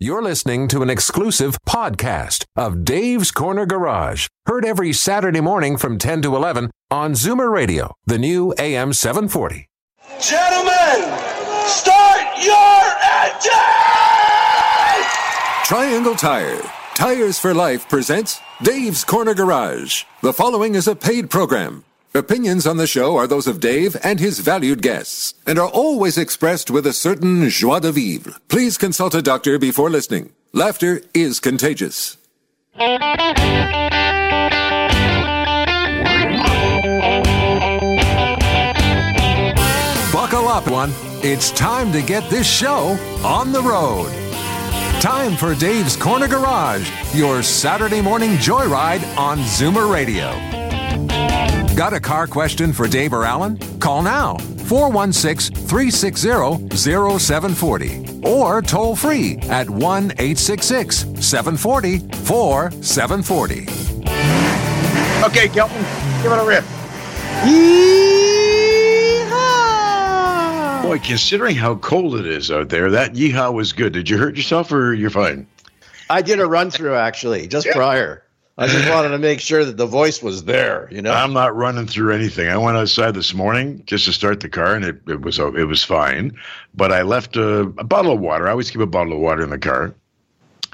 You're listening to an exclusive podcast of Dave's Corner Garage, heard every Saturday morning from 10 to 11 on Zoomer Radio, the new AM 740. Gentlemen, start your engine! Triangle Tire, Tires for Life presents Dave's Corner Garage. The following is a paid program. Opinions on the show are those of Dave and his valued guests and are always expressed with a certain joie de vivre. Please consult a doctor before listening. Laughter is contagious. Buckle up, one. It's time to get this show on the road. Time for Dave's Corner Garage, your Saturday morning joyride on Zoomer Radio. Got a car question for Dave or Alan? Call now 416 360 0740 or toll free at 1 866 740 4740. Okay, Kelton, give it a rip. Yeehaw! Boy, considering how cold it is out there, that yeehaw was good. Did you hurt yourself or you're fine? I did a run through actually just prior. I just wanted to make sure that the voice was there. You know, I'm not running through anything. I went outside this morning just to start the car, and it, it was it was fine. But I left a, a bottle of water. I always keep a bottle of water in the car,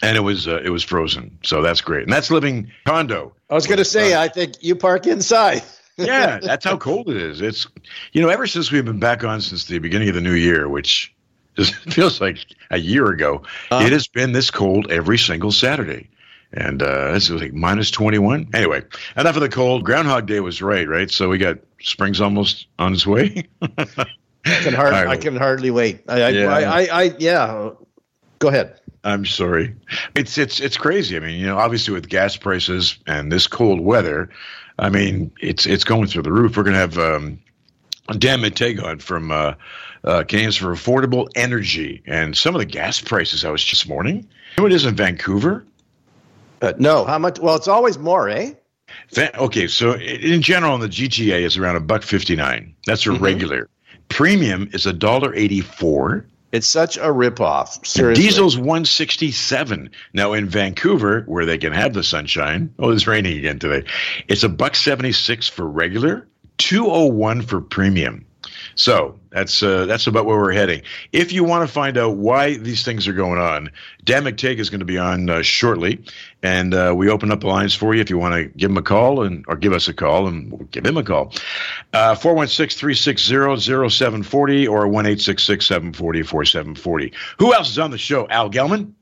and it was uh, it was frozen. So that's great. And that's living condo. I was going to say, I think you park inside. yeah, that's how cold it is. It's you know, ever since we've been back on since the beginning of the new year, which just feels like a year ago, Uh-huh. it has been this cold every single Saturday. And uh, it's like minus 21. Anyway, enough of the cold. Groundhog Day was right, right? So we got spring's almost on its way. I can hardly, right. I can hardly wait. I, I, Yeah. I, I, I, yeah. Go ahead. I'm sorry. It's it's it's crazy. I mean, you know, obviously with gas prices and this cold weather, I mean, it's it's going through the roof. We're gonna have um, Dan McTeague from uh, uh, Canadians for Affordable Energy, and some of the gas prices I was just morning. You know what it is in Vancouver? Uh, no, how much? Well, it's always more, eh? Va- okay, so in general, in the GTA, is around a buck fifty nine. That's a regular. Premium is a dollar eighty four. It's such a ripoff. Seriously. Diesel's 167. Now in Vancouver, where they can have the sunshine. Oh, it's raining again today. It's a buck 76 for regular, 201 for premium. So that's uh, that's about where we're heading. If you want to find out why these things are going on, Dan McTeague is going to be on uh, shortly, and uh, we open up the lines for you if you want to give him a call and or give us a call and we'll give him a call. Uh, 416-360-0740 or 1-866-740-4740. Who else is on the show? Al Gelman?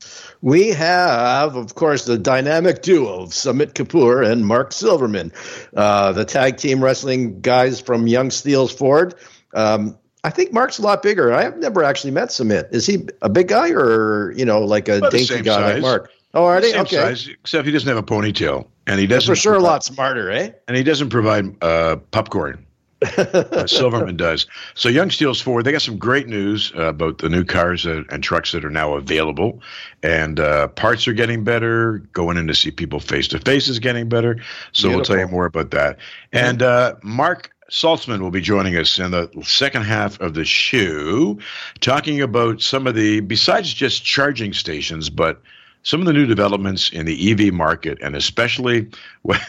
We have, of course, the dynamic duo of Sumit Kapoor and Mark Silverman, uh, the tag team wrestling guys from Yonge Steeles Ford. Um, I think Mark's a lot bigger. I have never actually met Sumit. Is he a big guy or you know like a dainty guy like. Mark? Oh, are they Same okay? size, except he doesn't have a ponytail. And he doesn't for sure a lot smarter, eh? and he doesn't provide uh, popcorn. Uh, Silverman does. So Yonge Steeles Ford, they got some great news uh, about the new cars and trucks that are now available, and uh, parts are getting better. Going in to see people face to face is getting better. So we'll tell you more about that. And uh, Marc Saltzman will be joining us in the second half of the show, talking about some of the besides just charging stations, but some of the new developments in the EV market, and especially, what,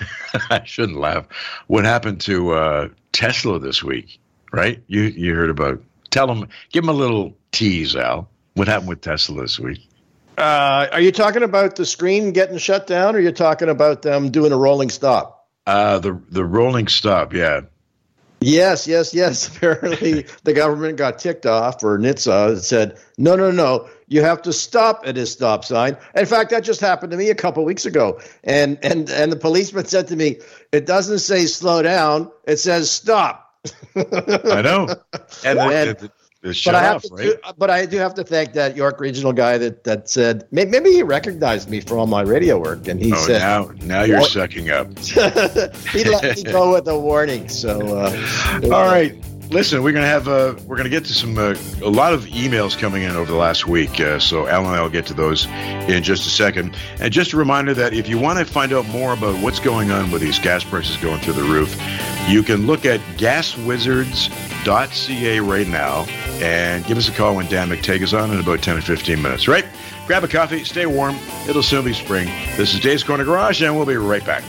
I shouldn't laugh, what happened to uh, Tesla this week, right? You you heard about? Tell them, give them a little tease, Al. What happened with Tesla this week? Uh, are you talking about the screen getting shut down, or are you talking about them doing a rolling stop? Uh, the the rolling stop, yeah. Yes, yes, yes. Apparently, the government got ticked off, or NHTSA and said, "No, no, no, you have to stop at this stop sign." In fact, that just happened to me a couple weeks ago, and and and the policeman said to me, "It doesn't say slow down; it says stop." I know. And And- but I have off, to, right? but I do have to thank that York Regional guy that that said maybe he recognized me from all my radio work, and he Oh, said now now you're What? sucking up. he let me go with a warning. So, uh, All right. Listen, we're gonna have uh, we're gonna get to some uh, a lot of emails coming in over the last week. Uh, so Alan and I will get to those in just a second. And just a reminder that if you want to find out more about what's going on with these gas prices going through the roof, you can look at gaswizards.ca right now. and give us a call when Dan McTeague is on in about 10 or 15 minutes, right? Grab a coffee, stay warm. It'll soon be spring. This is Dave's Corner Garage, and we'll be right back.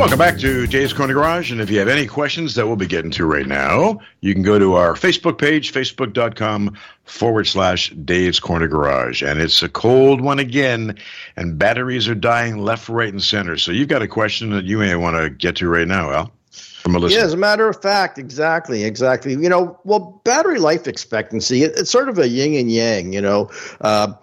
Welcome back to Dave's Corner Garage. And if you have any questions that we'll be getting to right now, you can go to our Facebook page, facebook.com forward slash Dave's Corner Garage. And it's a cold one again, and batteries are dying left, right, and center. So you've got a question that you may want to get to right now, Al. From a. Yeah, as a matter of fact, exactly, exactly. You know, well, battery life expectancy, it, it's sort of a yin and yang, you know. Uh,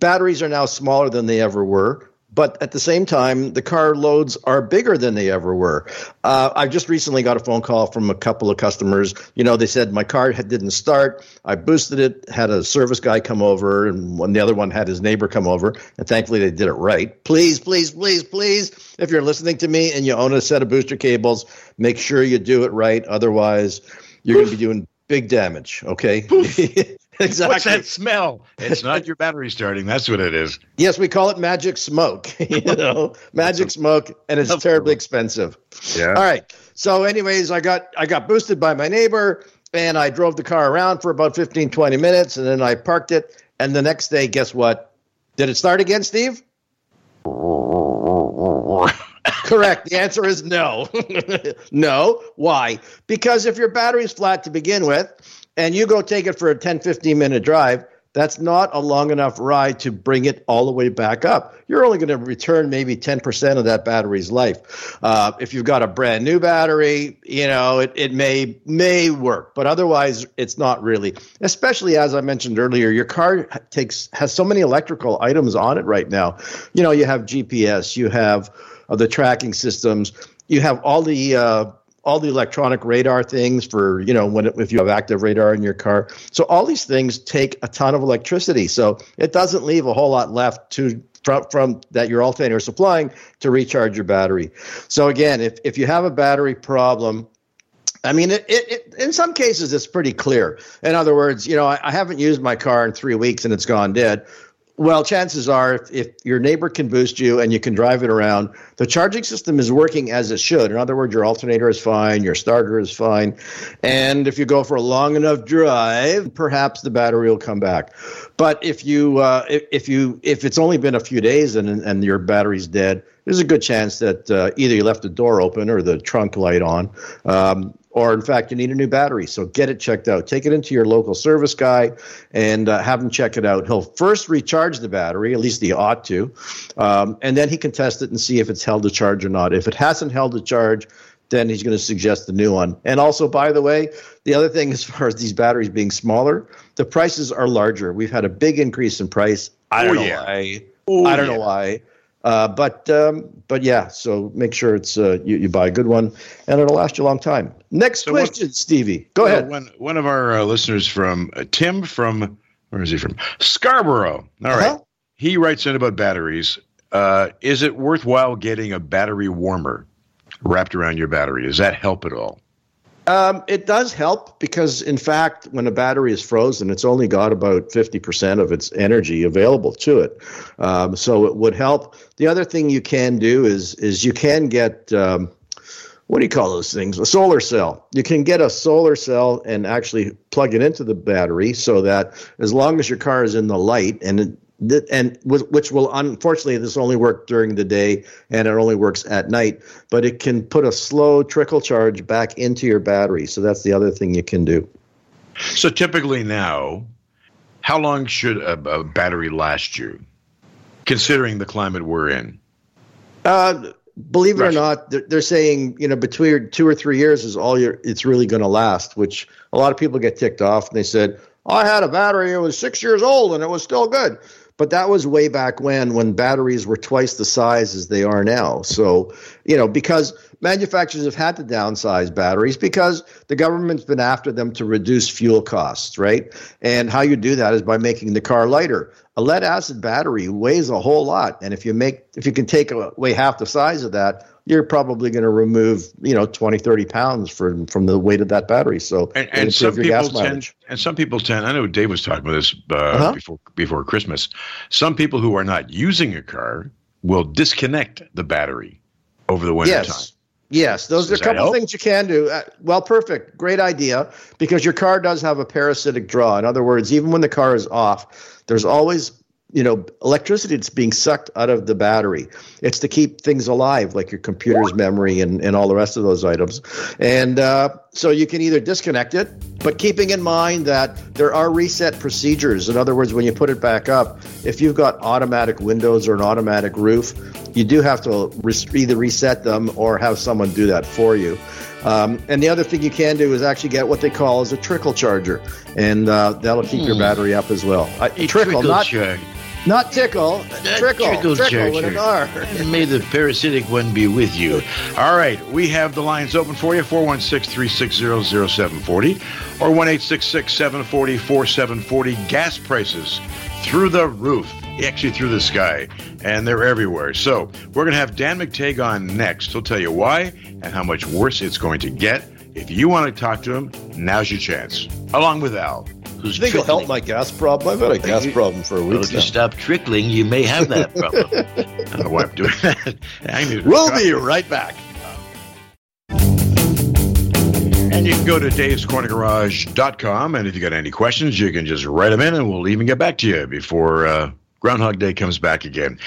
batteries are now smaller than they ever were but at the same time, the car loads are bigger than they ever were. Uh, I just recently got a phone call from a couple of customers. You know, they said my car had, didn't start. I boosted it, had a service guy come over, and one, the other one had his neighbor come over. And thankfully, they did it right. Please, please, please, please, if you're listening to me and you own a set of booster cables, make sure you do it right. Otherwise, you're going to be doing big damage. Okay. exactly. What's that smell? It's not your battery starting. That's what it is. Yes, we call it magic smoke. you know, magic smoke, and it's terribly expensive. Yeah. All right. So, anyways, I got I got boosted by my neighbor, and I drove the car around for about 15, 20 minutes, and then I parked it. And the next day, guess what? Did it start again, Steve? Correct. The answer is no. no. Why? Because if your battery's flat to begin with, and you go take it for a 10, 15 minute drive, that's not a long enough ride to bring it all the way back up. You're only going to return maybe 10% of that battery's life. Uh, if you've got a brand new battery, you know, it, it may may work, but otherwise it's not really. Especially as I mentioned earlier, your car takes has so many electrical items on it right now. You know, you have GPS, you have uh, the tracking systems, you have all the uh, all the electronic radar things for you know when if you have active radar in your car. So all these things take a ton of electricity. So it doesn't leave a whole lot left to from, from that your alternator is supplying to recharge your battery. So again, if if you have a battery problem. I mean, it, it, it, in some cases, it's pretty clear. In other words, you know, I, I haven't used my car in three weeks and it's gone dead. Well, chances are, if, if, your neighbor can boost you and you can drive it around, the charging system is working as it should. In other words, your alternator is fine, your starter is fine. And if you go for a long enough drive, perhaps the battery will come back. But if you uh, if, if, you if it's only been a few days and and your battery's dead, there's a good chance that uh, either you left the door open or the trunk light on. Um, or in fact, you need a new battery. So get it checked out. Take it into your local service guy and uh, have him check it out. He'll first recharge the battery, at least he ought to, um, and then he can test it and see if it's held to charge or not. If it hasn't held to charge, then he's going to suggest a new one. And also, by the way, the other thing as far as these batteries being smaller, the prices are larger. We've had a big increase in price. I don't oh, know why. Oh, I don't yeah. know why. Uh, but um, but yeah, so make sure it's uh, you, you buy a good one, and it'll last you a long time. Next so question, Stevie. Go ahead. One one of our uh, listeners from uh, Tim from where is he from? Scarborough. All uh-huh. right. He writes in about batteries. Uh, is it worthwhile getting a battery warmer wrapped around your battery? Does that help at all? Um, it does help because, in fact, when a battery is frozen, it's only got about 50% of its energy available to it. Um, so it would help. The other thing you can do is is you can get um, what do you call those things? A solar cell. You can get a solar cell and actually plug it into the battery so that as long as your car is in the light and it, and which will unfortunately this only work during the day and it only works at night but it can put a slow trickle charge back into your battery so that's the other thing you can do so typically now how long should a, a battery last you considering the climate we're in uh, believe it Russia. or not they're, they're, saying you know between two or three years is all your it's really going to last which a lot of people get ticked off and they said I had a battery. It was six years old and it was still good. But that was way back when, when batteries were twice the size as they are now. So, you know, because manufacturers have had to downsize batteries because the government's been after them to reduce fuel costs, right? And how you do that is by making the car lighter. A lead acid battery weighs a whole lot, and if you make if you can take away half the size of that, you're probably going to remove you know 20 30 pounds from from the weight of that battery so and, and some people tend and some people tend i know dave was talking about this uh, uh-huh. before before christmas some people who are not using a car will disconnect the battery over the winter yes. time Yes, those Does are a couple things you can do. Uh, well, perfect. Great idea because your car does have a parasitic draw. In other words, even when the car is off, there's always you know electricity that's being sucked out of the battery. It's to keep things alive, like your computer's memory and, and all the rest of those items. And uh, so you can either disconnect it, but keeping in mind that there are reset procedures. In other words, when you put it back up, if you've got automatic windows or an automatic roof, you do have to res- either reset them or have someone do that for you. Um, and the other thing you can do is actually get what they call as a trickle charger, and uh, that'll keep your battery up as well. I, A trickle, not charge. not tickle, trickle, trickle trickle, with an R. And may the parasitic one be with you. All right, we have the lines open for you 416 360 0740 or 1 740 4740. Gas prices through the roof, actually through the sky, and they're everywhere. So we're going to have Dan McTeague on next. He'll tell you why and how much worse it's going to get. If you want to talk to him, now's your chance, along with Al. Who's I think it'll help my gas problem. I've had a gas problem for a Well, week if you stop trickling, you may have that problem. I don't know why I'm doing that. I need We'll be right back. And you can go to davescornergarage.com, and if you got any questions, you can just write them in, and we'll even get back to you before uh, Groundhog Day comes back again.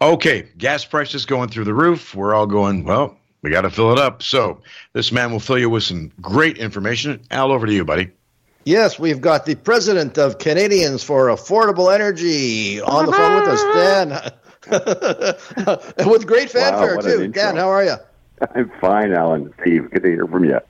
Okay, gas prices going through the roof. We're all going, well, we got to fill it up. So this man will fill you with some great information. Al, over to you, buddy. Yes, we've got the president of Canadians for Affordable Energy on the phone with us, Dan. with great Wow, fanfare, what an too. Dan, how are you? I'm fine, Alan. Steve, good to hear from you.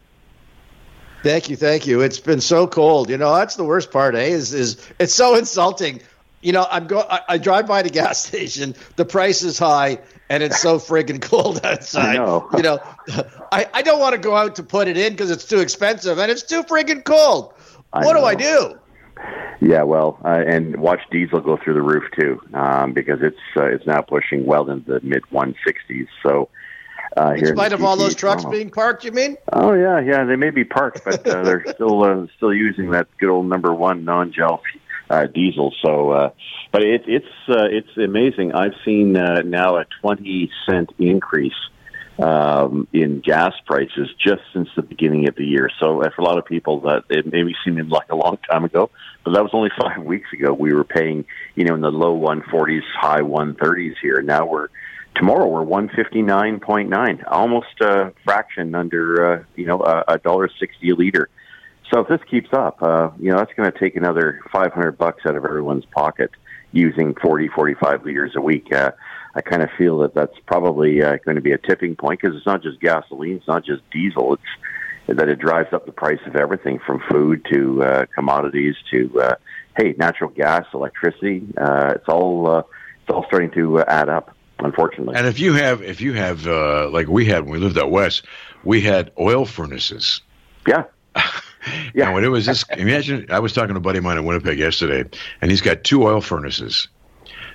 Thank you, thank you. It's been so cold. You know, that's the worst part, eh? Is is it's so insulting. You know, I'm go I, I drive by the gas station, the price is high, and it's so friggin' cold outside. Know. You know, I, I don't want to go out to put it in because it's too expensive and it's too friggin' cold. I what do. I do? Yeah, well, uh, and watch diesel go through the roof too, um, because it's uh, it's now pushing well into the mid 160s. So, uh, In here spite the of all those trucks Toronto- being parked, you mean? Oh yeah, yeah, they may be parked, but uh, they're still uh, still using that good old number one non-gel uh, diesel. So, uh, but it, it's uh, it's amazing. I've seen uh, now a twenty cent increase um, in gas prices just since the beginning of the year. So, uh, for a lot of people, that it maybe seemed like a long time ago, but that was only five weeks ago. We were paying, you know, in the low one forties, high one thirties here. Now we're tomorrow we're one fifty nine point nine, almost a fraction under uh, you know a dollar sixty a liter. So if this keeps up, uh, you know that's going to take another five hundred bucks out of everyone's pocket using 40, 45 liters a week. Uh, I kind of feel that that's probably uh, going to be a tipping point because it's not just gasoline, it's not just diesel. It's that it drives up the price of everything from food to uh, commodities to uh, hey natural gas, electricity. Uh, it's all uh, it's all starting to uh, add up. Unfortunately, And if you have, if you have, uh, like we had when we lived out west, we had oil furnaces. yeah, Yeah. And when it was this, imagine I was talking to a buddy of mine in Winnipeg yesterday, and he's got two oil furnaces.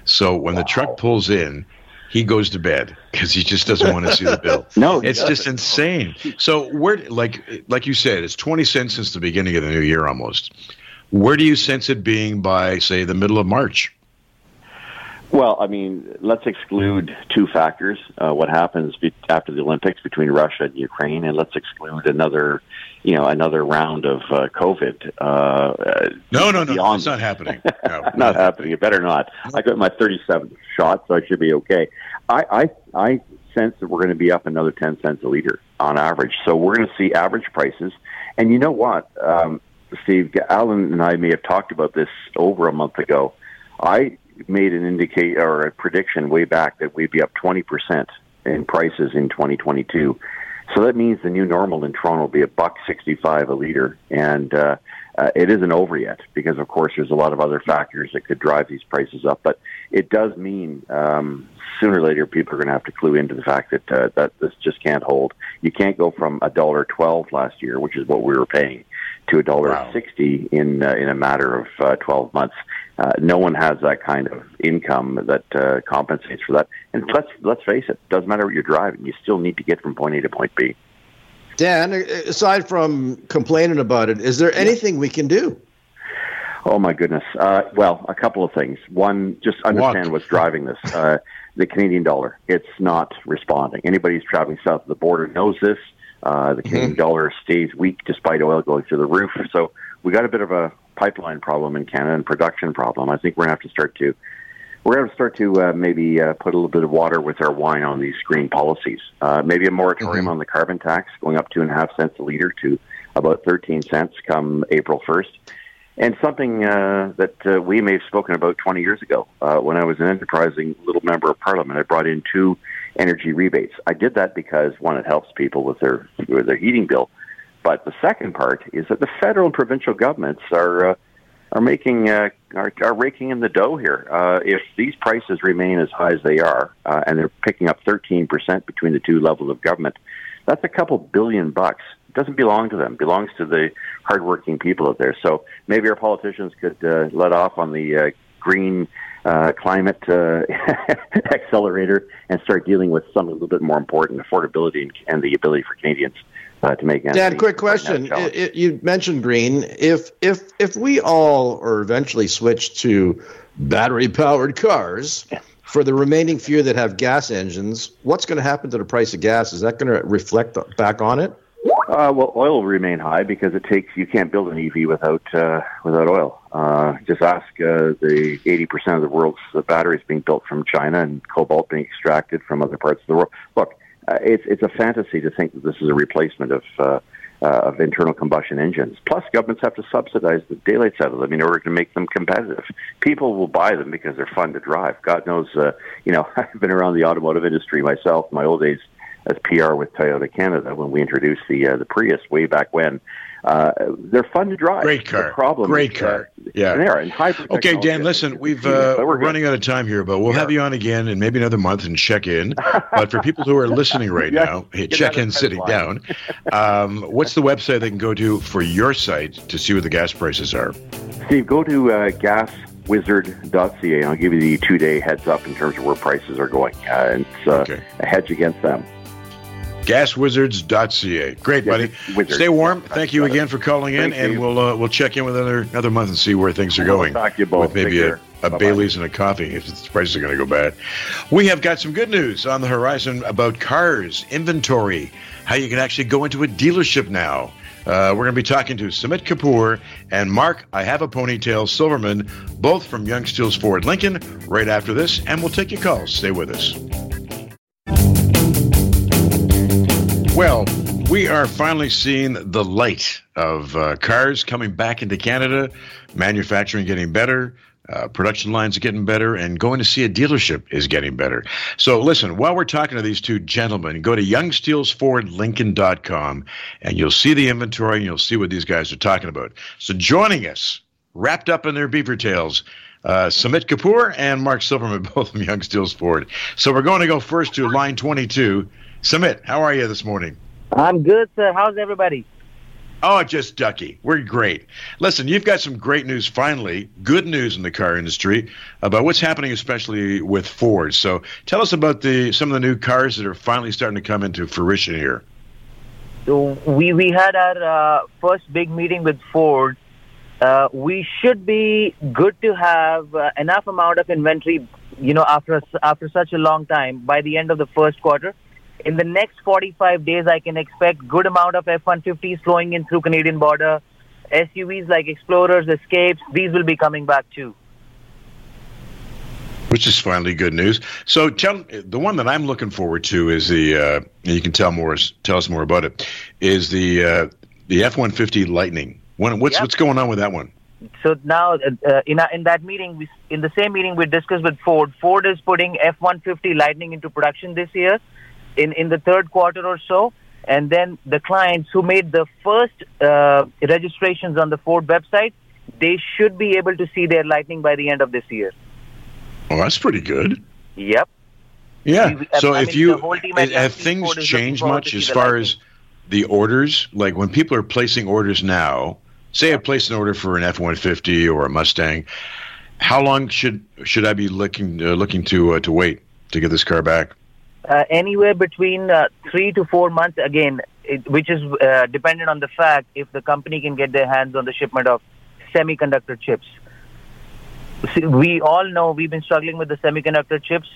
So when the truck pulls in, he goes to bed because he just doesn't want to see the bill. No, it's just insane. So where, like, like you said, it's twenty cents since the beginning of the new year almost. Where do you sense it being by, say, the middle of March? Well, I mean, let's exclude two factors: uh, what happens be- after the Olympics between Russia and Ukraine, and let's exclude another, you know, another round of uh, COVID. Uh, No, no, no, it's not happening. No, not happening. It better not. I got my 37th shot, so I should be okay. I, I, I sense that we're going to be up another 10 cents a liter on average. So we're going to see average prices. And you know what, um, Steve, Alan and I may have talked about this over a month ago. I made an indicate or a prediction way back that we'd be up 20% in prices in 2022. So that means the new normal in Toronto will be a buck 65 a liter. And, uh, uh, it isn't over yet because, of course, there's a lot of other factors that could drive these prices up. But it does mean um, sooner or later people are going to have to clue into the fact that uh, that this just can't hold. You can't go from a dollar twelve last year, which is what we were paying, to a dollar Wow. sixty in uh, in a matter of uh, twelve months. Uh, no one has that kind of income that uh, compensates for that. And let's let's face it, doesn't matter what you're driving, you still need to get from point A to point B. Dan, aside from complaining about it, is there anything we can do? Oh my goodness. Uh, well, a couple of things. One, just understand Walk. what's driving this. Uh, the Canadian dollar. It's not responding. Anybody who's traveling south of the border knows this. Uh, the Canadian dollar stays weak despite oil going through the roof. So we got a bit of a pipeline problem in Canada and production problem. I think we're gonna have to start to we're going to start to uh, maybe uh, put a little bit of water with our wine on these green policies. Uh, maybe a moratorium on the carbon tax, going up two and a half cents a liter to about 13 cents come April 1st. And something uh, that uh, we may have spoken about 20 years ago uh, when I was an enterprising little member of parliament. I brought in two energy rebates. I did that because, one, it helps people with their, with their heating bill. But the second part is that the federal and provincial governments are uh, are making uh, are, are raking in the dough here. Uh, if these prices remain as high as they are, uh, and they're picking up 13 percent between the two levels of government, that's a couple billion bucks. It doesn't belong to them; it belongs to the hardworking people out there. So maybe our politicians could uh, let off on the uh, green. Uh, climate uh, accelerator and start dealing with something a little bit more important, affordability and, and the ability for Canadians uh, to make Dan, quick question. Right now, I- I- you mentioned green. If if if we all or eventually switch to battery powered cars for the remaining few that have gas engines, what's going to happen to the price of gas? Is that going to reflect back on it? Uh, well, oil will remain high because it takes you can't build an EV without uh, without oil. Uh, just ask uh, the eighty percent of the world's batteries being built from China and cobalt being extracted from other parts of the world. Look, uh, it's it's a fantasy to think that this is a replacement of. Uh, uh, of internal combustion engines. Plus, governments have to subsidize the daylights out of them in order to make them competitive. People will buy them because they're fun to drive. God knows, uh, you know, I've been around the automotive industry myself. In my old days, as PR with Toyota Canada when we introduced the uh, the Prius way back when. Uh, they're fun to drive. Great car. The problem Great is, car. Uh, Yeah. They are. And hybrid Okay, Dan, listen, we've uh, we're running out of time here, but we'll have you on again in maybe another month and check in. but for people who are listening right Yeah, now, hey, check in sitting pipeline. down. Um, what's the website they can go to for your site to see what the gas prices are? Steve, go to uh, gaswizard.ca and I'll give you the two day heads up in terms of where prices are going. Uh, and it's uh, Okay. a hedge against them. Gaswizards.ca. Great, buddy. just wizard. Stay warm. Thank you again for calling in, Thank and you. we'll uh, we'll check in with another another month and see where things are going. Talk to you both. With maybe a, a Bailey's and a coffee if the prices are going to go bad. We have got some good news on the horizon about cars, inventory, how you can actually go into a dealership now. Uh, we're going to be talking to Sumit Kapoor and Mark, I have a ponytail, Silverman, both from Yonge Steeles Ford Lincoln, right after this, and we'll take your calls. Stay with us. Well, we are finally seeing the light of uh, cars coming back into Canada, manufacturing getting better, uh, production lines are getting better, and going to see a dealership is getting better. So, listen, while we're talking to these two gentlemen, go to yongesteelesfordlincoln.com and you'll see the inventory and you'll see what these guys are talking about. So, joining us, wrapped up in their beaver tails, uh, Sumit Kapoor and Mark Silverman, both from Yonge Steeles Ford. So, we're going to go first to line 22. Sumit, how are you this morning? I'm good, sir. How's everybody? Oh, just ducky. We're great. Listen, you've got some great news finally, good news in the car industry about what's happening, especially with Ford. So tell us about the some of the new cars that are finally starting to come into fruition here. So we we had our uh, first big meeting with Ford. Uh, we should be good to have uh, enough amount of inventory, you know, after after such a long time by the end of the first quarter. In the next 45 days, I can expect good amount of F-150s flowing in through Canadian border. SUVs like Explorers, Escapes, these will be coming back too. Which is finally good news. So tell the one that I'm looking forward to is the uh, you can tell more tell us more about it is the uh, the F-150 Lightning. When, what's Yep. what's going on with that one? So now, uh, uh, in in that meeting, we, in the same meeting, we discussed with Ford. Ford is putting F-150 Lightning into production this year, in in the third quarter or so. And then the clients who made the first uh, registrations on the Ford website, they should be able to see their Lightning by the end of this year. Oh, that's pretty good. Yep. Yeah. We- So I if mean, you the whole team at have things changed much as far as the orders? Like when people are placing orders now, say I place an order for an F one fifty or a Mustang, how long should should I be looking uh, looking to uh, to wait to get this car back? Uh, anywhere between uh, three to four months again, it, which is uh, dependent on the fact if the company can get their hands on the shipment of semiconductor chips. See, we all know we've been struggling with the semiconductor chips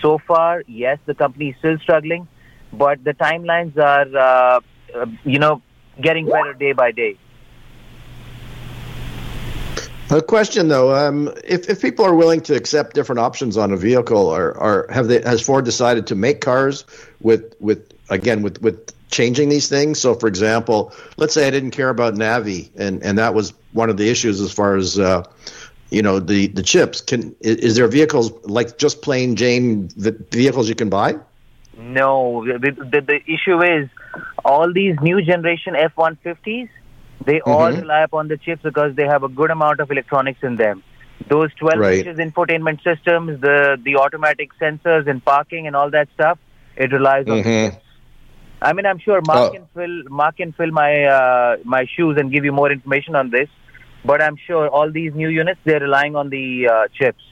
so far. Yes, the company is still struggling, but the timelines are, uh, uh, you know, getting better day by day. A question though, um, if, if people are willing to accept different options on a vehicle, or, or have they has Ford decided to make cars with with again with with changing these things? So, for example, let's say I didn't care about Navi, and and that was one of the issues as far as uh, you know the the chips. Can is, is there vehicles like just plain Jane vehicles you can buy? No, the, the, the issue is all these new generation F-150s, they all Mhm. rely upon the chips because they have a good amount of electronics in them. Those 12 Right. inches infotainment systems, the, the automatic sensors and parking and all that stuff, it relies on the Mhm. chips. I mean, I'm sure Mark Oh. can fill Mark can fill my uh, my shoes and give you more information on this, but I'm sure all these new units they're relying on the uh, chips.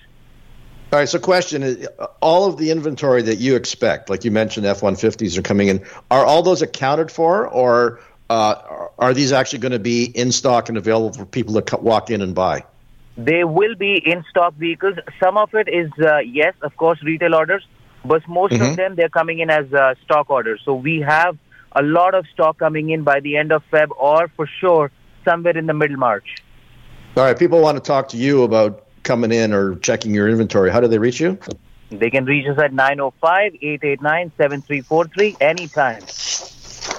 All right. So, question is, all of the inventory that you expect, like you mentioned, F one fifties are coming in. Are all those accounted for, or uh, are these actually going to be in stock and available for people to walk in and buy? They will be in stock vehicles. Some of it is, uh, yes, of course, retail orders, but most Mhm. of them they're coming in as uh, stock orders. So we have a lot of stock coming in by the end of Feb, or for sure somewhere in the middle March. All right. People want to talk to you about coming in or checking your inventory. How do they reach you? They can reach us at 905-889-7343 anytime.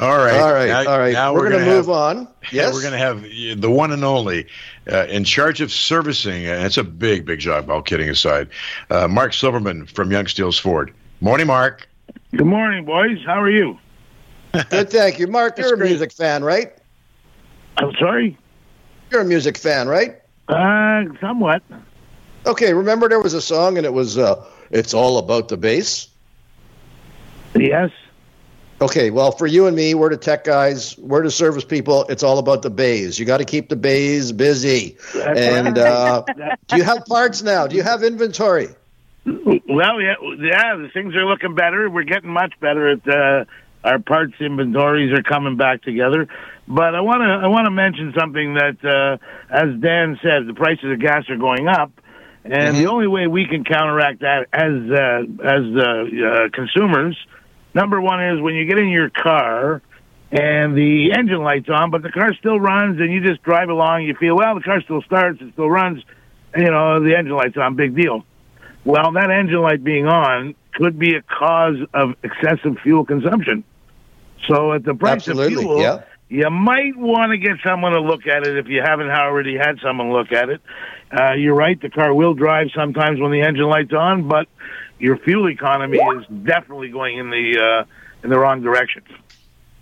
All right. All right. Now- all right. now we're, going to gonna move have- on. Yes. We're going to have the one and only uh, in charge of servicing. And it's a big, big job, all kidding aside. Uh, Mark Silverman from Yonge Steeles Ford. Morning, Mark. Good morning, boys. How are you? Good. Thank you, Mark. You're a music fan, right? I'm sorry. You're a music fan, right? Uh, somewhat. Okay. Remember, there was a song, and it was uh, "It's All About the Bass." Yes. Okay, well, for you and me, we're the tech guys, we're the service people. It's all about the bays. You got to keep the bays busy. That's And uh, do you have parts now? Do you have inventory? Well, yeah, yeah. The things are looking better. We're getting much better at uh, our parts inventories are coming back together. But I want to I want to mention something that, uh, as Dan said, the prices of gas are going up, and the only way we can counteract that as uh, as uh, uh, consumers, number one is when you get in your car and the engine light's on, but the car still runs, and you just drive along. You feel well, the car still starts, it still runs. You know, the engine light's on, big deal. Well, that engine light being on could be a cause of excessive fuel consumption. So at the price Absolutely, of fuel, yeah. you might want to get someone to look at it if you haven't already had someone look at it. Uh, you're right, the car will drive sometimes when the engine light's on, but your fuel economy is definitely going in the uh, in the wrong direction.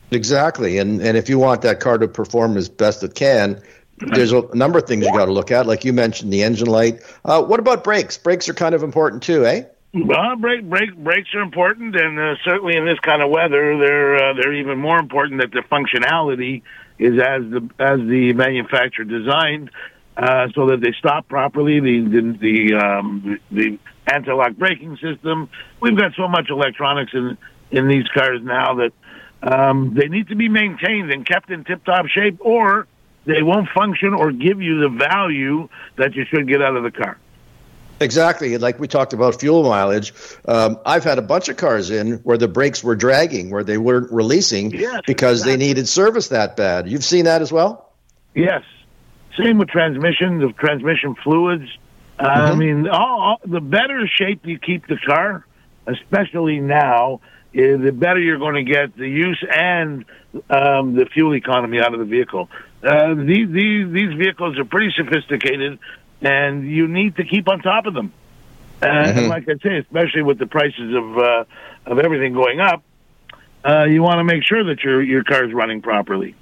Exactly. And and if you want that car to perform as best it can, there's a number of things you got to look at. Like you mentioned, the engine light. Uh, what about brakes? Brakes are kind of important too, eh? Well, brake, brake, brakes are important, and uh, certainly in this kind of weather, they're uh, they're even more important. That the functionality is as the as the manufacturer designed, uh, so that they stop properly. The the the, um, the anti-lock braking system. We've got so much electronics in in these cars now that um, they need to be maintained and kept in tip-top shape, or they won't function or give you the value that you should get out of the car. Exactly. Like we talked about fuel mileage. Um, I've had a bunch of cars in where the brakes were dragging, where they weren't releasing Yes, because they needed service that bad. You've seen that as well? Yes. Same with transmission, of transmission fluids. Uh, I mean, all, all, the better shape you keep the car, especially now, eh, the better you're going to get the use and um, the fuel economy out of the vehicle. Uh, these, these these vehicles are pretty sophisticated, and you need to keep on top of them. Uh, And like I say, especially with the prices of uh, of everything going up, uh, you want to make sure that your your car is running properly.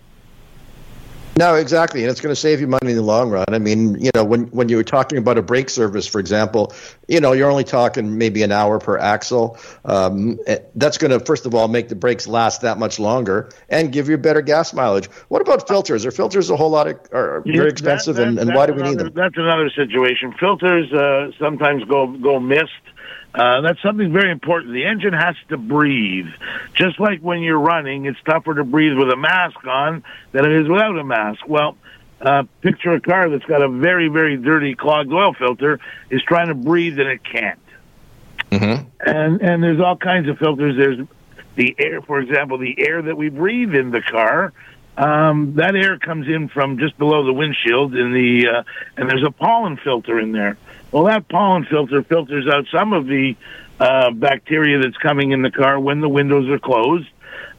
No, exactly, and it's going to save you money in the long run. I mean, you know, when when you were talking about a brake service, for example, you know, you're only talking maybe an hour per axle. Um, eh, that's going to first of all make the brakes last that much longer and give you better gas mileage. What about filters? Are filters a whole lot of are very expensive, that- and, and why do we need them? That's another situation. Filters uh, sometimes go go missed. Uh, that's something very important. The engine has to breathe. Just like when you're running, it's tougher to breathe with a mask on than it is without a mask. Well, uh, picture a car that's got a very, very dirty clogged oil filter is trying to breathe and it can't. Mm-hmm. And and there's all kinds of filters. There's the air, for example, the air that we breathe in the car. Um, that air comes in from just below the windshield in the uh, and there's a pollen filter in there. Well, that pollen filter filters out some of the uh, bacteria that's coming in the car when the windows are closed.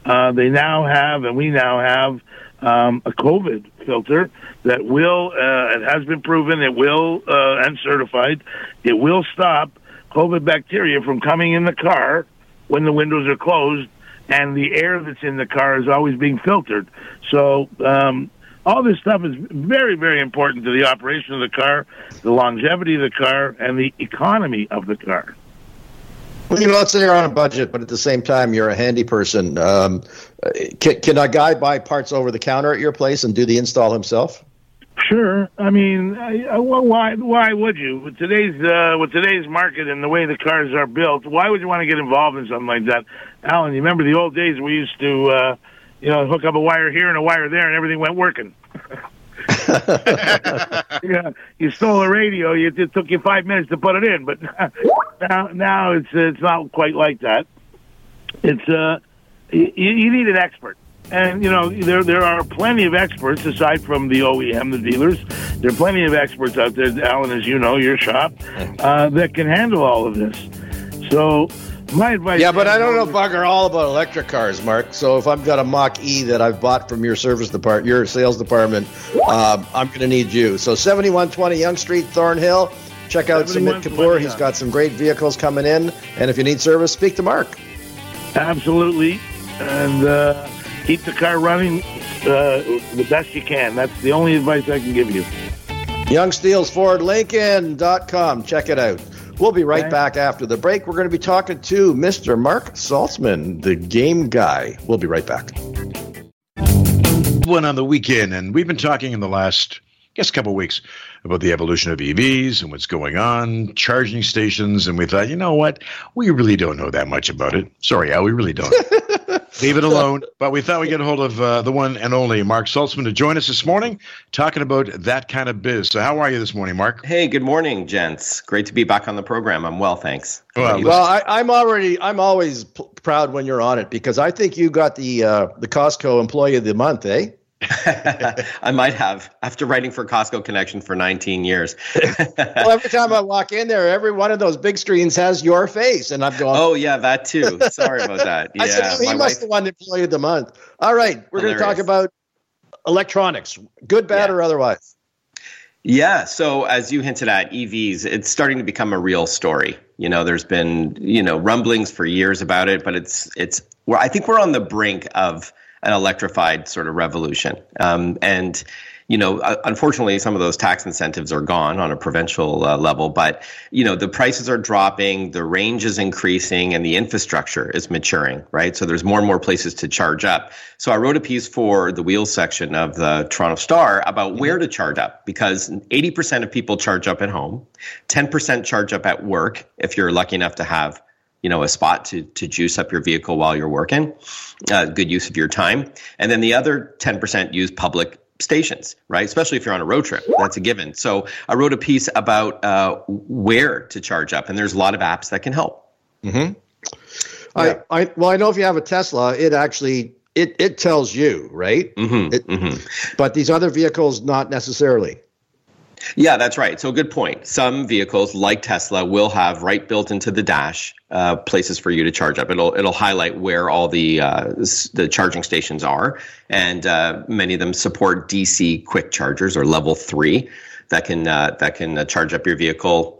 Uh, they now have, and we now have, um, a COVID filter that will, uh, it has been proven, it will, uh, and certified, it will stop COVID bacteria from coming in the car when the windows are closed, and the air that's in the car is always being filtered. So, um, all this stuff is very, very important to the operation of the car, the longevity of the car, and the economy of the car. Well, you know, let's say you're on a budget, but at the same time, you're a handy person. Um, can, can a guy buy parts over the counter at your place and do the install himself? Sure. I mean, I, I, why why would you? With today's uh, with today's market and the way the cars are built, why would you want to get involved in something like that? Alan, you remember the old days we used to, uh, you know, hook up a wire here and a wire there, and everything went working. yeah, you stole a radio. You, it took you five minutes to put it in, but now now it's it's not quite like that. It's uh, you, you need an expert, and you know there there are plenty of experts aside from the OEM, the dealers. There are plenty of experts out there, Alan, as you know, your shop uh, that can handle all of this. So my advice. Yeah, but I don't know bugger all about electric cars, Mark. So if I've got a Mach E that I've bought from your service department, your sales department, um, I'm going to need you. So 7120 Yonge Street, Thornhill. Check out Sumit Kapoor. He's got some great vehicles coming in. And if you need service, speak to Mark. Absolutely. And uh, keep the car running uh, the best you can. That's the only advice I can give you. YongeSteelesFordLincoln.com. Check it out. We'll be right back after the break. We're going to be talking to Mr. Marc Saltzman, the game guy. We'll be right back. One on the weekend, and we've been talking in the last, I guess, couple of weeks about the evolution of EVs and what's going on, charging stations, and we thought, you know what, we really don't know that much about it. Sorry, Al, we really don't. Leave it alone. But we thought we'd get a hold of uh, the one and only Marc Saltzman to join us this morning, talking about that kind of biz. So, how are you this morning, Marc? Hey, good morning, gents. Great to be back on the program. I'm well, thanks. Well, well I, am already, I'm always p- proud when you're on it because I think you got the uh, the Costco Employee of the Month, eh? I might have after writing for Costco Connection for 19 years. well, every time I walk in there, every one of those big screens has your face, and I'm going. Oh yeah, that too. Sorry about that. Yeah, I said, he must wife... have won Employee of the Month. All right, we're going to talk about electronics, good, bad, yeah. or otherwise. Yeah. So as you hinted at, EVs, it's starting to become a real story. You know, there's been you know rumblings for years about it, but it's it's. Well, I think we're on the brink of an electrified sort of revolution. Um, and you know, unfortunately, some of those tax incentives are gone on a provincial uh, level, but you know, the prices are dropping, the range is increasing, and the infrastructure is maturing, right? So there's more and more places to charge up. So I wrote a piece for the wheels section of the Toronto Star about where to charge up because 80% of people charge up at home, 10% charge up at work if you're lucky enough to have you know a spot to to juice up your vehicle while you're working uh, good use of your time and then the other 10% use public stations right especially if you're on a road trip that's a given so i wrote a piece about uh, where to charge up and there's a lot of apps that can help mm-hmm. yeah. I, I well i know if you have a tesla it actually it, it tells you right mm-hmm. It, mm-hmm. but these other vehicles not necessarily yeah, that's right. So, good point. Some vehicles, like Tesla, will have right built into the dash uh, places for you to charge up. It'll it'll highlight where all the uh, the charging stations are, and uh, many of them support DC quick chargers or level three that can uh, that can uh, charge up your vehicle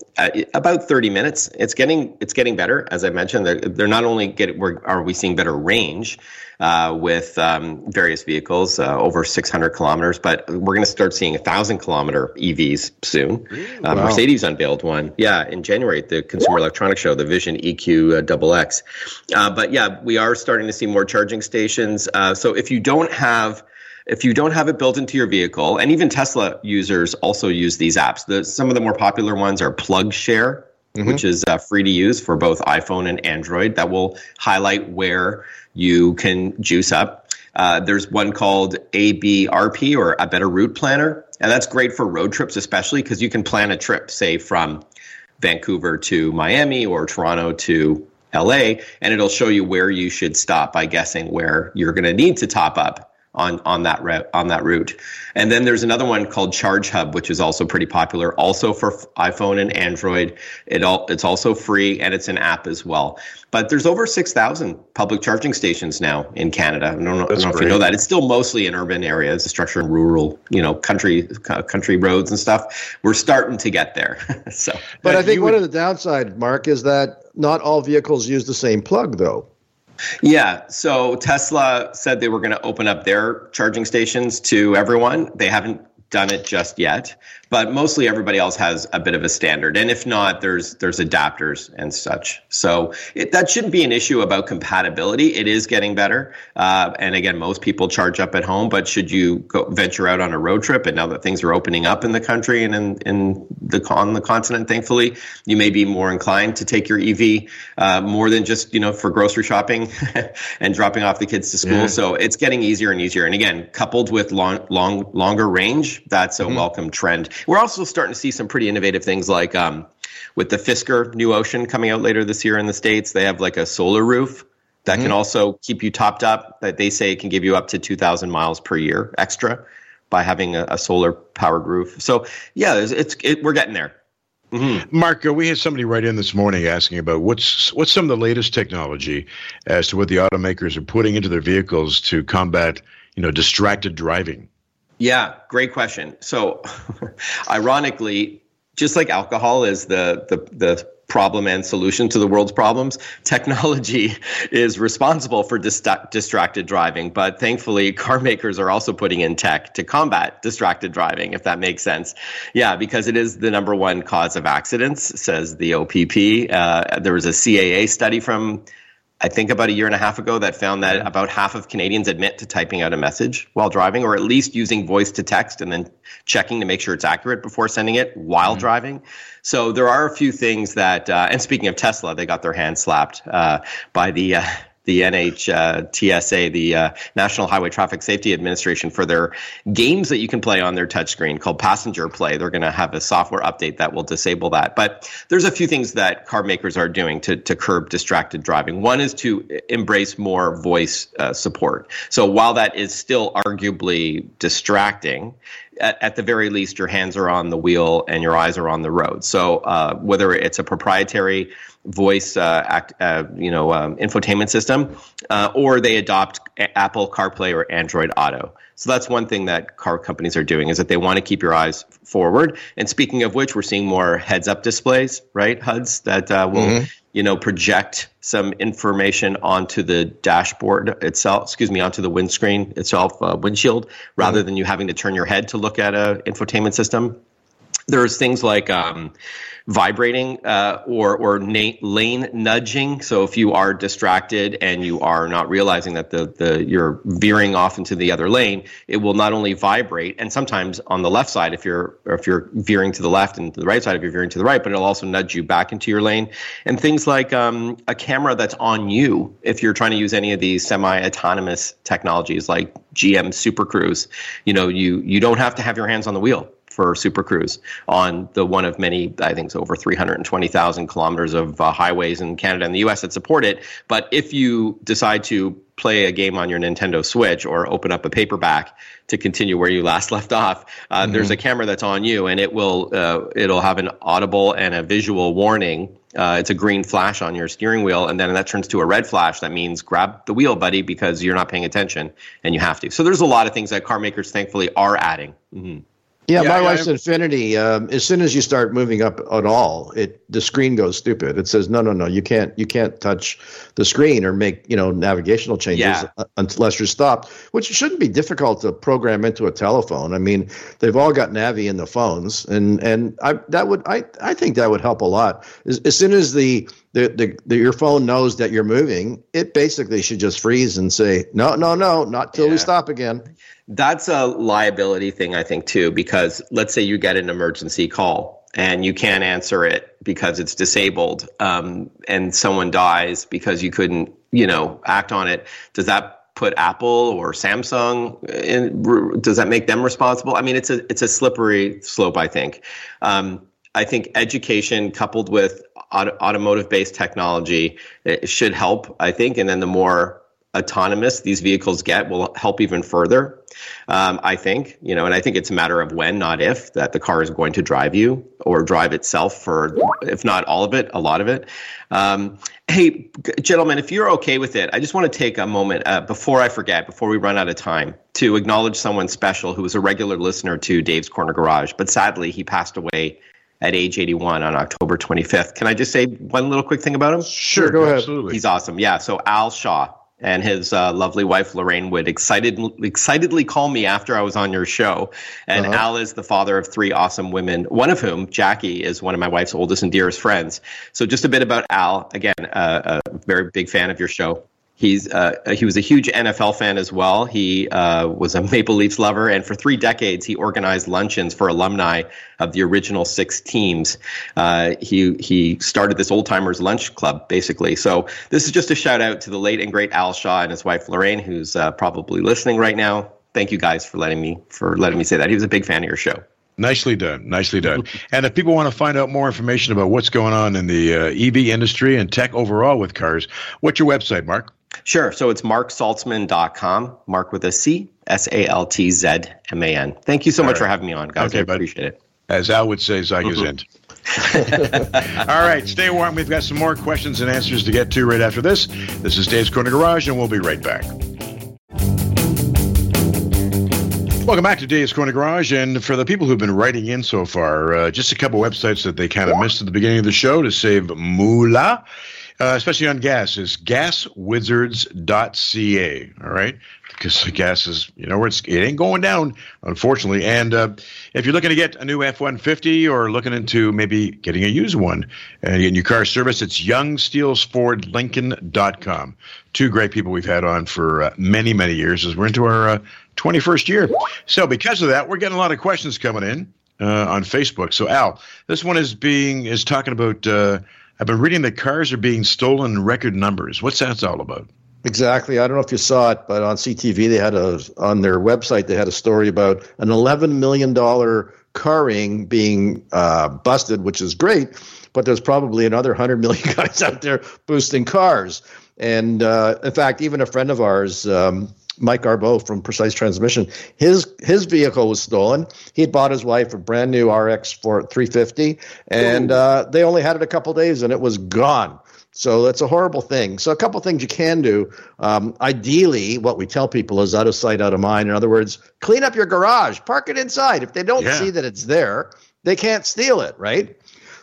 about 30 minutes. It's getting it's getting better, as I mentioned. They're, they're not only getting we're, are we seeing better range uh, with um, various vehicles uh, over 600 kilometers, but we're going to start seeing 1,000 kilometer EVs soon. Uh, wow. Mercedes unveiled one, yeah, in January at the Consumer Electronics Show, the Vision EQ uh, X. Uh, but yeah, we are starting to see more charging stations. so if you don't have if you don't have it built into your vehicle, and even Tesla users also use these apps. The, some of the more popular ones are PlugShare, mm-hmm. which is uh, free to use for both iPhone and Android. That will highlight where you can juice up. Uh, there's one called ABRP or a Better Route Planner. and that's great for road trips, especially because you can plan a trip, say from Vancouver to Miami or Toronto to LA, and it'll show you where you should stop by guessing where you're going to need to top up on on that route on that route. And then there's another one called Charge Hub, which is also pretty popular, also for iPhone and Android. It all it's also free and it's an app as well. But there's over six thousand public charging stations now in Canada. I don't know, I don't know if you know that. It's still mostly in urban areas, the structure in rural, you know, country country roads and stuff. We're starting to get there. so, but I think one would, of the downside, Mark, is that not all vehicles use the same plug, though. Yeah. So Tesla said they were going to open up their charging stations to everyone. They haven't done it just yet but mostly everybody else has a bit of a standard and if not there's there's adapters and such so it, that shouldn't be an issue about compatibility it is getting better uh, and again most people charge up at home but should you go venture out on a road trip and now that things are opening up in the country and in, in the on the continent thankfully you may be more inclined to take your ev uh, more than just you know for grocery shopping and dropping off the kids to school yeah. so it's getting easier and easier and again coupled with long long longer range that's a mm-hmm. welcome trend. We're also starting to see some pretty innovative things like um, with the Fisker New Ocean coming out later this year in the States, they have like a solar roof that mm-hmm. can also keep you topped up. That they say can give you up to 2,000 miles per year extra by having a, a solar powered roof. So yeah, it's, it's it, we're getting there. Mm-hmm. Marc, we had somebody write in this morning asking about what's what's some of the latest technology as to what the automakers are putting into their vehicles to combat, you know, distracted driving. Yeah, great question. So, ironically, just like alcohol is the the the problem and solution to the world's problems, technology is responsible for distracted driving. But thankfully, car makers are also putting in tech to combat distracted driving, if that makes sense. Yeah, because it is the number one cause of accidents, says the OPP. Uh, there was a CAA study from I think about a year and a half ago that found that about half of Canadians admit to typing out a message while driving, or at least using voice to text and then checking to make sure it's accurate before sending it while mm-hmm. driving. So there are a few things that, uh, and speaking of Tesla, they got their hand slapped uh, by the uh, the NHTSA, uh, the uh, National Highway Traffic Safety Administration, for their games that you can play on their touchscreen called Passenger Play. They're going to have a software update that will disable that. But there's a few things that car makers are doing to, to curb distracted driving. One is to embrace more voice uh, support. So while that is still arguably distracting, at, the very least, your hands are on the wheel and your eyes are on the road. So uh, whether it's a proprietary voice uh, act, uh, you know um, infotainment system, uh, or they adopt Apple CarPlay or Android Auto. So that's one thing that car companies are doing is that they want to keep your eyes forward. And speaking of which, we're seeing more heads-up displays, right? HUDs that uh, will mm-hmm. you know project some information onto the dashboard itself. Excuse me, onto the windscreen itself, uh, windshield, rather mm-hmm. than you having to turn your head to look at a infotainment system. There's things like um, vibrating uh, or or na- lane nudging. So if you are distracted and you are not realizing that the the you're veering off into the other lane, it will not only vibrate and sometimes on the left side if you're if you're veering to the left and to the right side if you're veering to the right, but it'll also nudge you back into your lane. And things like um, a camera that's on you if you're trying to use any of these semi-autonomous technologies like GM Super Cruise, you know you you don't have to have your hands on the wheel for Super Cruise on the one of many, I think it's over 320,000 kilometers of uh, highways in Canada and the US that support it. But if you decide to play a game on your Nintendo Switch or open up a paperback to continue where you last left off, uh, mm-hmm. there's a camera that's on you and it will uh, it'll have an audible and a visual warning. Uh, it's a green flash on your steering wheel, and then that turns to a red flash. That means grab the wheel, buddy, because you're not paying attention and you have to. So there's a lot of things that car makers, thankfully, are adding. Mm-hmm. Yeah, yeah my wife's Infiniti. Um, as soon as you start moving up at all, it the screen goes stupid. It says no, no, no. You can't you can't touch the screen or make you know navigational changes yeah. unless you're stopped. Which shouldn't be difficult to program into a telephone. I mean, they've all got Navi in the phones, and and I that would I I think that would help a lot. As, as soon as the the, the, the, your phone knows that you're moving, it basically should just freeze and say, no, no, no, not till yeah. we stop again. That's a liability thing, I think, too, because let's say you get an emergency call and you can't answer it because it's disabled um, and someone dies because you couldn't, you know, act on it. Does that put Apple or Samsung in? Does that make them responsible? I mean, it's a it's a slippery slope. I think. Um, I think education coupled with auto, automotive based technology should help. I think, and then the more autonomous these vehicles get will help even further. Um, I think, you know, and I think it's a matter of when, not if, that the car is going to drive you or drive itself for, if not all of it, a lot of it. Um, hey, gentlemen, if you're okay with it, I just want to take a moment uh, before I forget, before we run out of time, to acknowledge someone special who was a regular listener to Dave's Corner Garage, but sadly he passed away at age 81 on October 25th. Can I just say one little quick thing about him? Sure, go ahead. Absolutely. He's awesome. Yeah. So Al Shaw, and his uh, lovely wife Lorraine would excited, excitedly call me after I was on your show. And uh-huh. Al is the father of three awesome women, one of whom, Jackie, is one of my wife's oldest and dearest friends. So just a bit about Al. Again, uh, a very big fan of your show. He's uh, he was a huge NFL fan as well. He uh, was a Maple Leafs lover, and for three decades, he organized luncheons for alumni of the original six teams. Uh, he he started this old timers lunch club, basically. So this is just a shout out to the late and great Al Shaw and his wife Lorraine, who's uh, probably listening right now. Thank you guys for letting me for letting me say that. He was a big fan of your show. Nicely done. Nicely done. and if people want to find out more information about what's going on in the uh, EV industry and tech overall with cars, what's your website, Marc? Sure. So it's marcsaltzman.com, Marc with a C, S A L T Z M A N. Thank you so All much right. for having me on, guys. Okay, I appreciate it. As Al would say, Zygazint. All right, stay warm. We've got some more questions and answers to get to right after this. This is Dave's Corner Garage, and we'll be right back. Welcome back to Dave's Corner Garage. And for the people who've been writing in so far, uh, just a couple websites that they kind of missed at the beginning of the show to save moolah uh, especially on gas, is gaswizards.ca. All right. Because the gas is, you know, it's, it ain't going down, unfortunately. And uh, if you're looking to get a new F 150 or looking into maybe getting a used one and getting your car service, it's yongesteelesfordlincoln.com. Two great people we've had on for uh, many, many years as we're into our uh, 21st year. So, because of that, we're getting a lot of questions coming in. Uh, on Facebook. So Al, this one is being is talking about uh, I've been reading that cars are being stolen in record numbers. What's that all about? Exactly. I don't know if you saw it, but on CTV they had a on their website they had a story about an 11 million dollar car ring being uh, busted, which is great. But there's probably another 100 million guys out there boosting cars. And uh, in fact, even a friend of ours, um, Mike Arbo from Precise Transmission. His his vehicle was stolen. He had bought his wife a brand new RX for 350, and uh, they only had it a couple days, and it was gone. So that's a horrible thing. So a couple things you can do. Um, ideally, what we tell people is out of sight, out of mind. In other words, clean up your garage, park it inside. If they don't yeah. see that it's there, they can't steal it, right?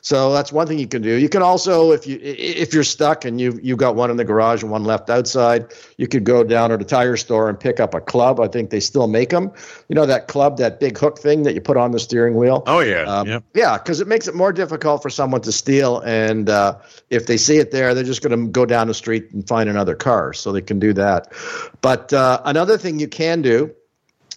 So that's one thing you can do. You can also, if you if you're stuck and you you've got one in the garage and one left outside, you could go down to the tire store and pick up a club. I think they still make them. You know that club, that big hook thing that you put on the steering wheel. Oh yeah, um, yep. yeah, because it makes it more difficult for someone to steal. And uh, if they see it there, they're just going to go down the street and find another car. So they can do that. But uh, another thing you can do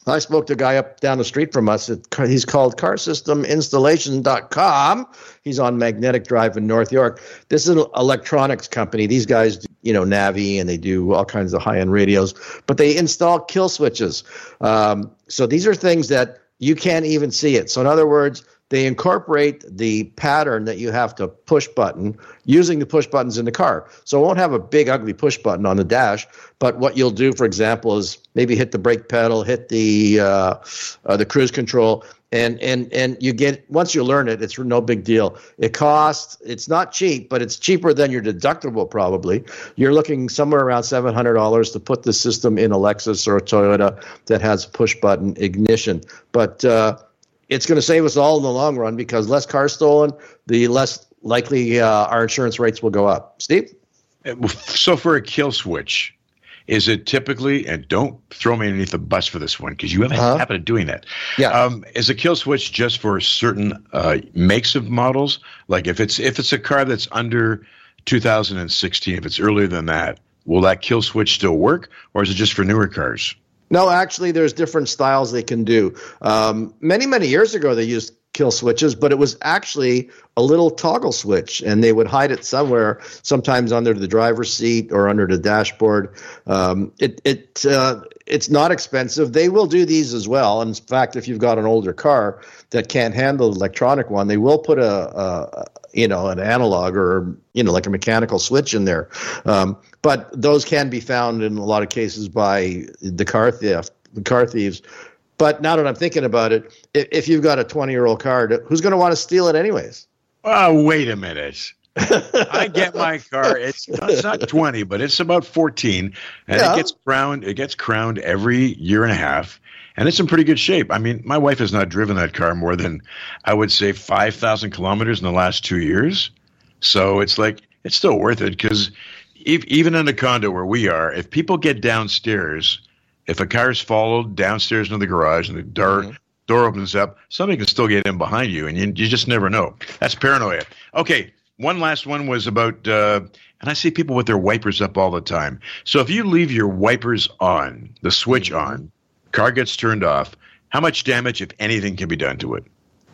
I spoke to a guy up down the street from us. He's called carsysteminstallation.com. He's on Magnetic Drive in North York. This is an electronics company. These guys, do, you know, Navi and they do all kinds of high end radios, but they install kill switches. Um, so these are things that you can't even see it. So, in other words, they incorporate the pattern that you have to push button using the push buttons in the car. So it won't have a big ugly push button on the dash, but what you'll do, for example, is maybe hit the brake pedal, hit the uh, uh, the cruise control, and and and you get once you learn it, it's no big deal. It costs it's not cheap, but it's cheaper than your deductible probably. You're looking somewhere around seven hundred dollars to put the system in a Lexus or a Toyota that has push button ignition, but uh, it's going to save us all in the long run because less cars stolen, the less likely uh, our insurance rates will go up. Steve? So for a kill switch, is it typically, and don't throw me underneath the bus for this one because you have a uh-huh. habit of doing that. Yeah. Um, is a kill switch just for certain uh, makes of models? Like if it's if it's a car that's under 2016, if it's earlier than that, will that kill switch still work, or is it just for newer cars? No, actually, there's different styles they can do. Um, many, many years ago, they used kill switches, but it was actually a little toggle switch, and they would hide it somewhere, sometimes under the driver's seat or under the dashboard. Um, it it uh, it's not expensive. They will do these as well. In fact, if you've got an older car that can't handle the electronic one, they will put a, a you know an analog or you know like a mechanical switch in there. Um, but those can be found in a lot of cases by the car theft, the car thieves. But now that I'm thinking about it, if, if you've got a 20 year old car, who's going to want to steal it anyways? Oh, wait a minute. I get my car. It's, it's not 20, but it's about 14, and Yeah. it gets crowned. It gets crowned every year and a half, and it's in pretty good shape. I mean, my wife has not driven that car more than I would say 5,000 kilometers in the last two years. So it's like it's still worth it because even in a condo where we are, if people get downstairs, if a car is followed downstairs into the garage and the door door opens up, somebody can still get in behind you, and you, you just never know. That's paranoia. Okay, one last one was about, uh, and I see people with their wipers up all the time. So if you leave your wipers on, the switch on, car gets turned off. How much damage, if anything, can be done to it?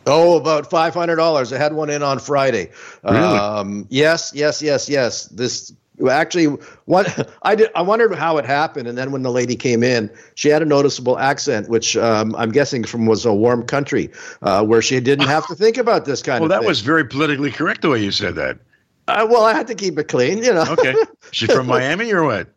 Oh, about five hundred dollars. I had one in on Friday. Really? Um, yes, yes, yes, yes. This actually, what I did, I wondered how it happened, and then when the lady came in, she had a noticeable accent, which um, I'm guessing from was a warm country uh, where she didn't have to think about this kind Well, of. Well, that thing. was very politically correct the way you said that. Uh, well, I had to keep it clean, you know. Okay, she from Miami or what?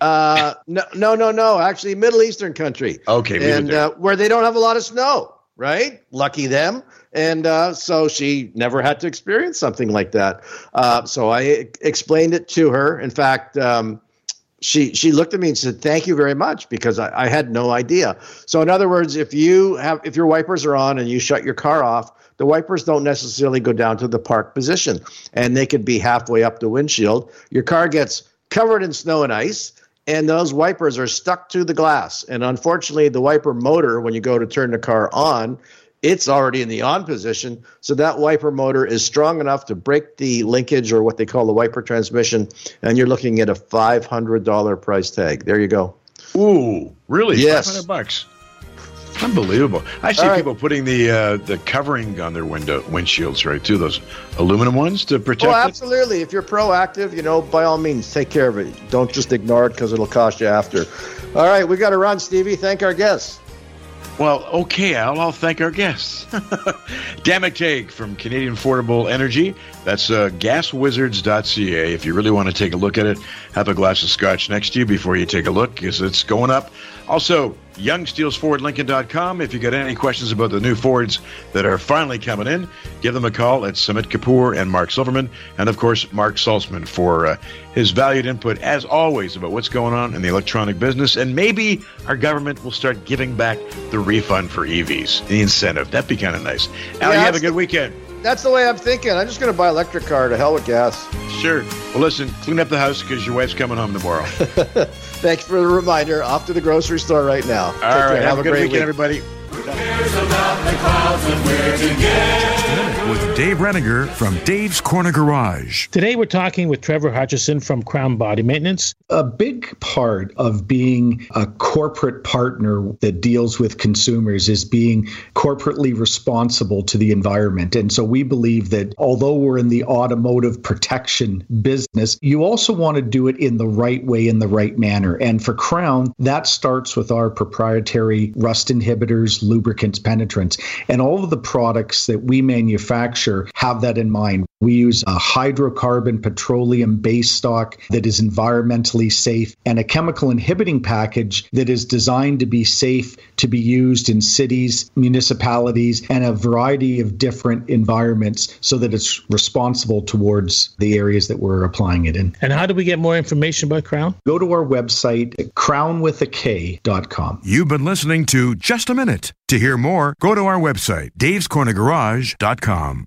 Uh, no, no, no, no. Actually, Middle Eastern country. Okay, and uh, where they don't have a lot of snow, right? Lucky them. And uh, so she never had to experience something like that. Uh, so I explained it to her. In fact, um, she she looked at me and said, "Thank you very much," because I, I had no idea. So in other words, if you have if your wipers are on and you shut your car off, the wipers don't necessarily go down to the park position, and they could be halfway up the windshield. Your car gets covered in snow and ice, and those wipers are stuck to the glass. And unfortunately, the wiper motor, when you go to turn the car on, it's already in the on position. So that wiper motor is strong enough to break the linkage or what they call the wiper transmission. And you're looking at a $500 price tag. There you go. Ooh, really? Yes. 500 bucks. Unbelievable. I see right. people putting the uh, the covering on their window windshields, right? Too those aluminum ones to protect Oh, it. absolutely. If you're proactive, you know, by all means, take care of it. Don't just ignore it because it'll cost you after. All right, we got to run, Stevie. Thank our guests. Well, okay, Al. I'll thank our guests. Dan McTeague from Canadian Affordable Energy. That's uh, gaswizards.ca. If you really want to take a look at it, have a glass of scotch next to you before you take a look because it's going up. Also, yongesteelesfordlincoln.com. If you got any questions about the new Fords that are finally coming in, give them a call at Sumit Kapoor and Mark Silverman. And of course, Marc Saltzman for uh, his valued input, as always, about what's going on in the electronic business. And maybe our government will start giving back the refund for EVs, the incentive. That'd be kind of nice. Al, you have a good weekend. That's the way I'm thinking. I'm just going to buy an electric car to hell with gas. Sure. Well, listen, clean up the house because your wife's coming home tomorrow. Thanks for the reminder. Off to the grocery store right now. Take All care. right. Have, Have, a a good great weekend, week. everybody. With Dave Reniger from Dave's Corner Garage. Today, we're talking with Trevor Hutchison from Crown Body Maintenance. A big part of being a corporate partner that deals with consumers is being corporately responsible to the environment. And so we believe that although we're in the automotive protection business, you also want to do it in the right way, in the right manner. And for Crown, that starts with our proprietary rust inhibitors, lubricants, penetrants, and all of the products that we manufacture have that in mind. We use a hydrocarbon petroleum base stock that is environmentally safe and a chemical inhibiting package that is designed to be safe to be used in cities, municipalities, and a variety of different environments so that it's responsible towards the areas that we're applying it in. And how do we get more information about Crown? Go to our website at crownwithak.com. You've been listening to Just a Minute. To hear more, go to our website, davescornergarage.com.